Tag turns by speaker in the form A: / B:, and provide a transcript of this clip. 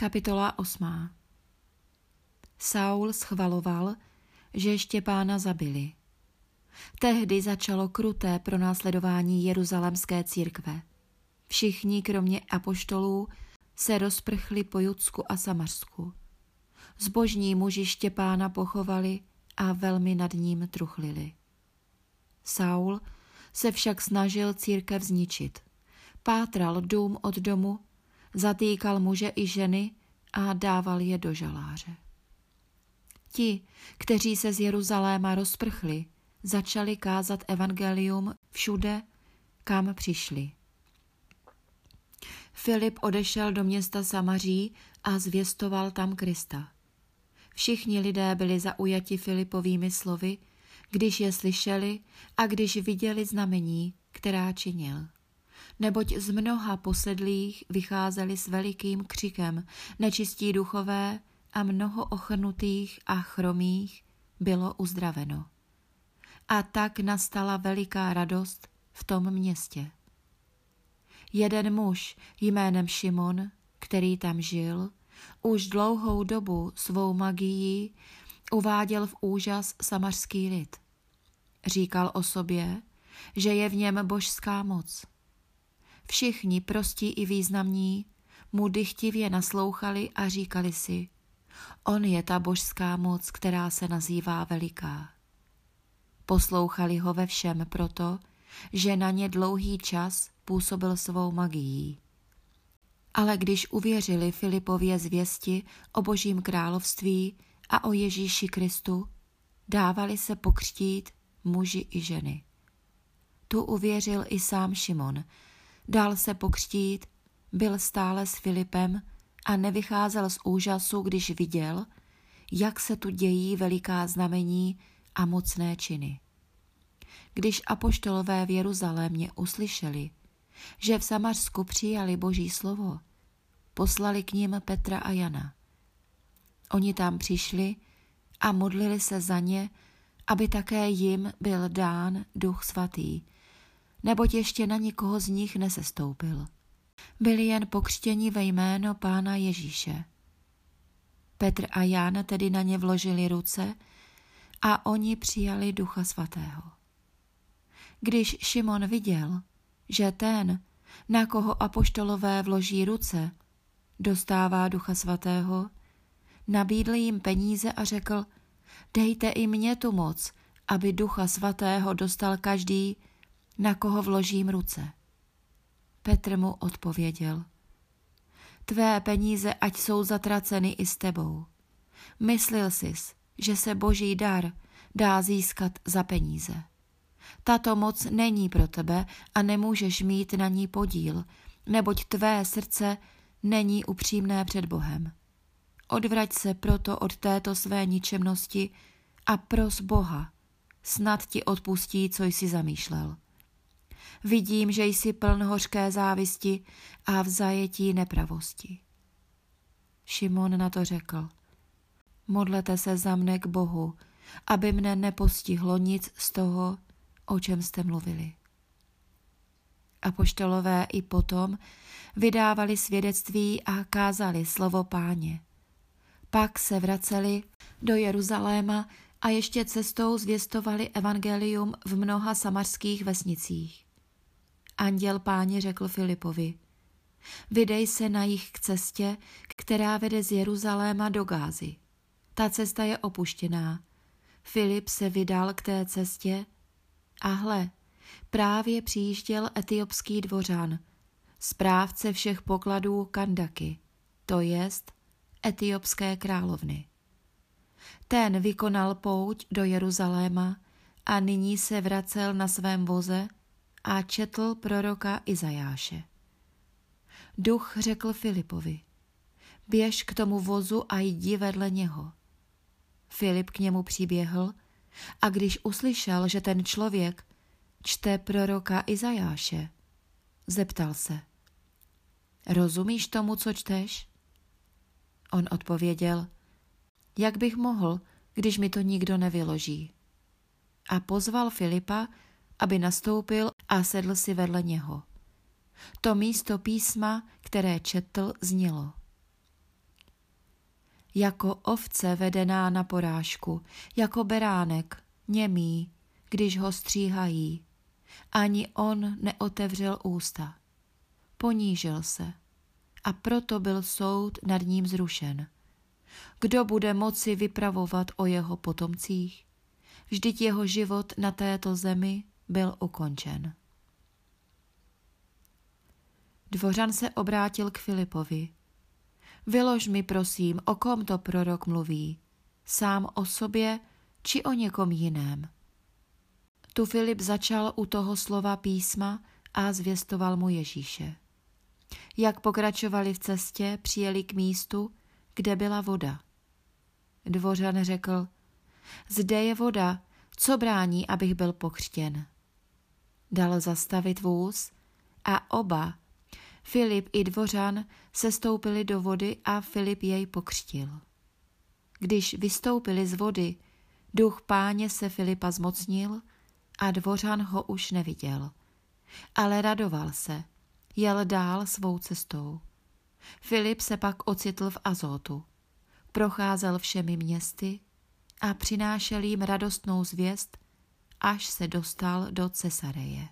A: Kapitola 8. Saul schvaloval, že Štěpána zabili. Tehdy začalo kruté pronásledování jeruzalemské církve. Všichni, kromě apoštolů, se rozprchli po Judsku a Samařsku. Zbožní muži Štěpána pochovali a velmi nad ním truchlili. Saul se však snažil církev zničit. Pátral dům od domu, zatýkal muže i ženy a dával je do žaláře. Ti, kteří se z Jeruzaléma rozprchli, začali kázat evangelium všude, kam přišli. Filip odešel do města Samaří a zvěstoval tam Krista. Všichni lidé byli zaujati Filipovými slovy, když je slyšeli a když viděli znamení, která činil. Neboť z mnoha posedlých vycházeli s velikým křikem nečistí duchové a mnoho ochrnutých a chromých bylo uzdraveno. A tak nastala veliká radost v tom městě. Jeden muž jménem Šimon, který tam žil, už dlouhou dobu svou magií uváděl v úžas samařský lid. Říkal o sobě, že je v něm božská moc. Všichni prostí i významní mu dychtivě naslouchali a říkali si, on je ta božská moc, která se nazývá veliká. Poslouchali ho ve všem proto, že na ně dlouhý čas působil svou magií. Ale když uvěřili Filipově zvěsti o božím království a o Ježíši Kristu, dávali se pokřtít muži i ženy. Tu uvěřil i sám Šimon, dal se pokřtít, byl stále s Filipem a nevycházel z úžasu, když viděl, jak se tu dějí veliká znamení a mocné činy. Když apoštolové v Jeruzalémě uslyšeli, že v Samařsku přijali boží slovo, poslali k ním Petra a Jana. Oni tam přišli a modlili se za ně, aby také jim byl dán duch svatý, neboť ještě na nikoho z nich nesestoupil. Byli jen pokřtěni ve jméno pána Ježíše. Petr a Jan tedy na ně vložili ruce a oni přijali ducha svatého. Když Šimon viděl, že ten, na koho apoštolové vloží ruce, dostává ducha svatého, nabídl jim peníze a řekl, dejte i mně tu moc, aby ducha svatého dostal každý, na koho vložím ruce. Petr mu odpověděl, tvé peníze ať jsou zatraceny i s tebou. Myslil sis, že se boží dar dá získat za peníze. Tato moc není pro tebe a nemůžeš mít na ní podíl, neboť tvé srdce není upřímné před Bohem. Odvrať se proto od této své ničemnosti a pros Boha, snad ti odpustí, co jsi zamýšlel. Vidím, že jsi pln hořké závisti a v zajetí nepravosti. Šimon na to řekl. Modlete se za mne k Bohu, aby mne nepostihlo nic z toho, o čem jste mluvili. Apoštolové i potom vydávali svědectví a kázali slovo páně. Pak se vraceli do Jeruzaléma a ještě cestou zvěstovali evangelium v mnoha samarských vesnicích. Anděl páně řekl Filipovi, vydej se na jich k cestě, která vede z Jeruzaléma do Gázy. Ta cesta je opuštěná. Filip se vydal k té cestě a hle, právě přijížděl etiopský dvořan, správce všech pokladů Kandaky, to jest etiopské královny. Ten vykonal pouť do Jeruzaléma a nyní se vracel na svém voze a četl proroka Izajáše. Duch řekl Filipovi, běž k tomu vozu a jdi vedle něho. Filip k němu přiběhl a když uslyšel, že ten člověk čte proroka Izajáše, zeptal se. Rozumíš tomu, co čteš? On odpověděl, jak bych mohl, když mi to nikdo nevyloží. A pozval Filipa, aby nastoupil a sedl si vedle něho. To místo písma, které četl, znělo. jako ovce vedená na porážku, jako beránek, němý, když ho stříhají. Ani on neotevřel ústa. Ponížil se a proto byl soud nad ním zrušen. Kdo bude moci vypravovat o jeho potomcích? Vždyť jeho život na této zemi byl ukončen. Dvořan se obrátil k Filipovi. Vylož mi prosím, o kom to prorok mluví. Sám o sobě či o někom jiném. Tu Filip začal u toho slova písma a zvěstoval mu Ježíše. Jak pokračovali v cestě, přijeli k místu, kde byla voda. Dvořan řekl, zde je voda, co brání, abych byl pokřtěn. Dal zastavit vůz a oba, Filip i Dvořan, se stoupili do vody a Filip jej pokřtil. Když vystoupili z vody, duch páně se Filipa zmocnil a Dvořan ho už neviděl. Ale radoval se, jel dál svou cestou. Filip se pak ocitl v Azotu. Procházel všemi městy a přinášel jim radostnou zvěst, až se dostal do Cesareje.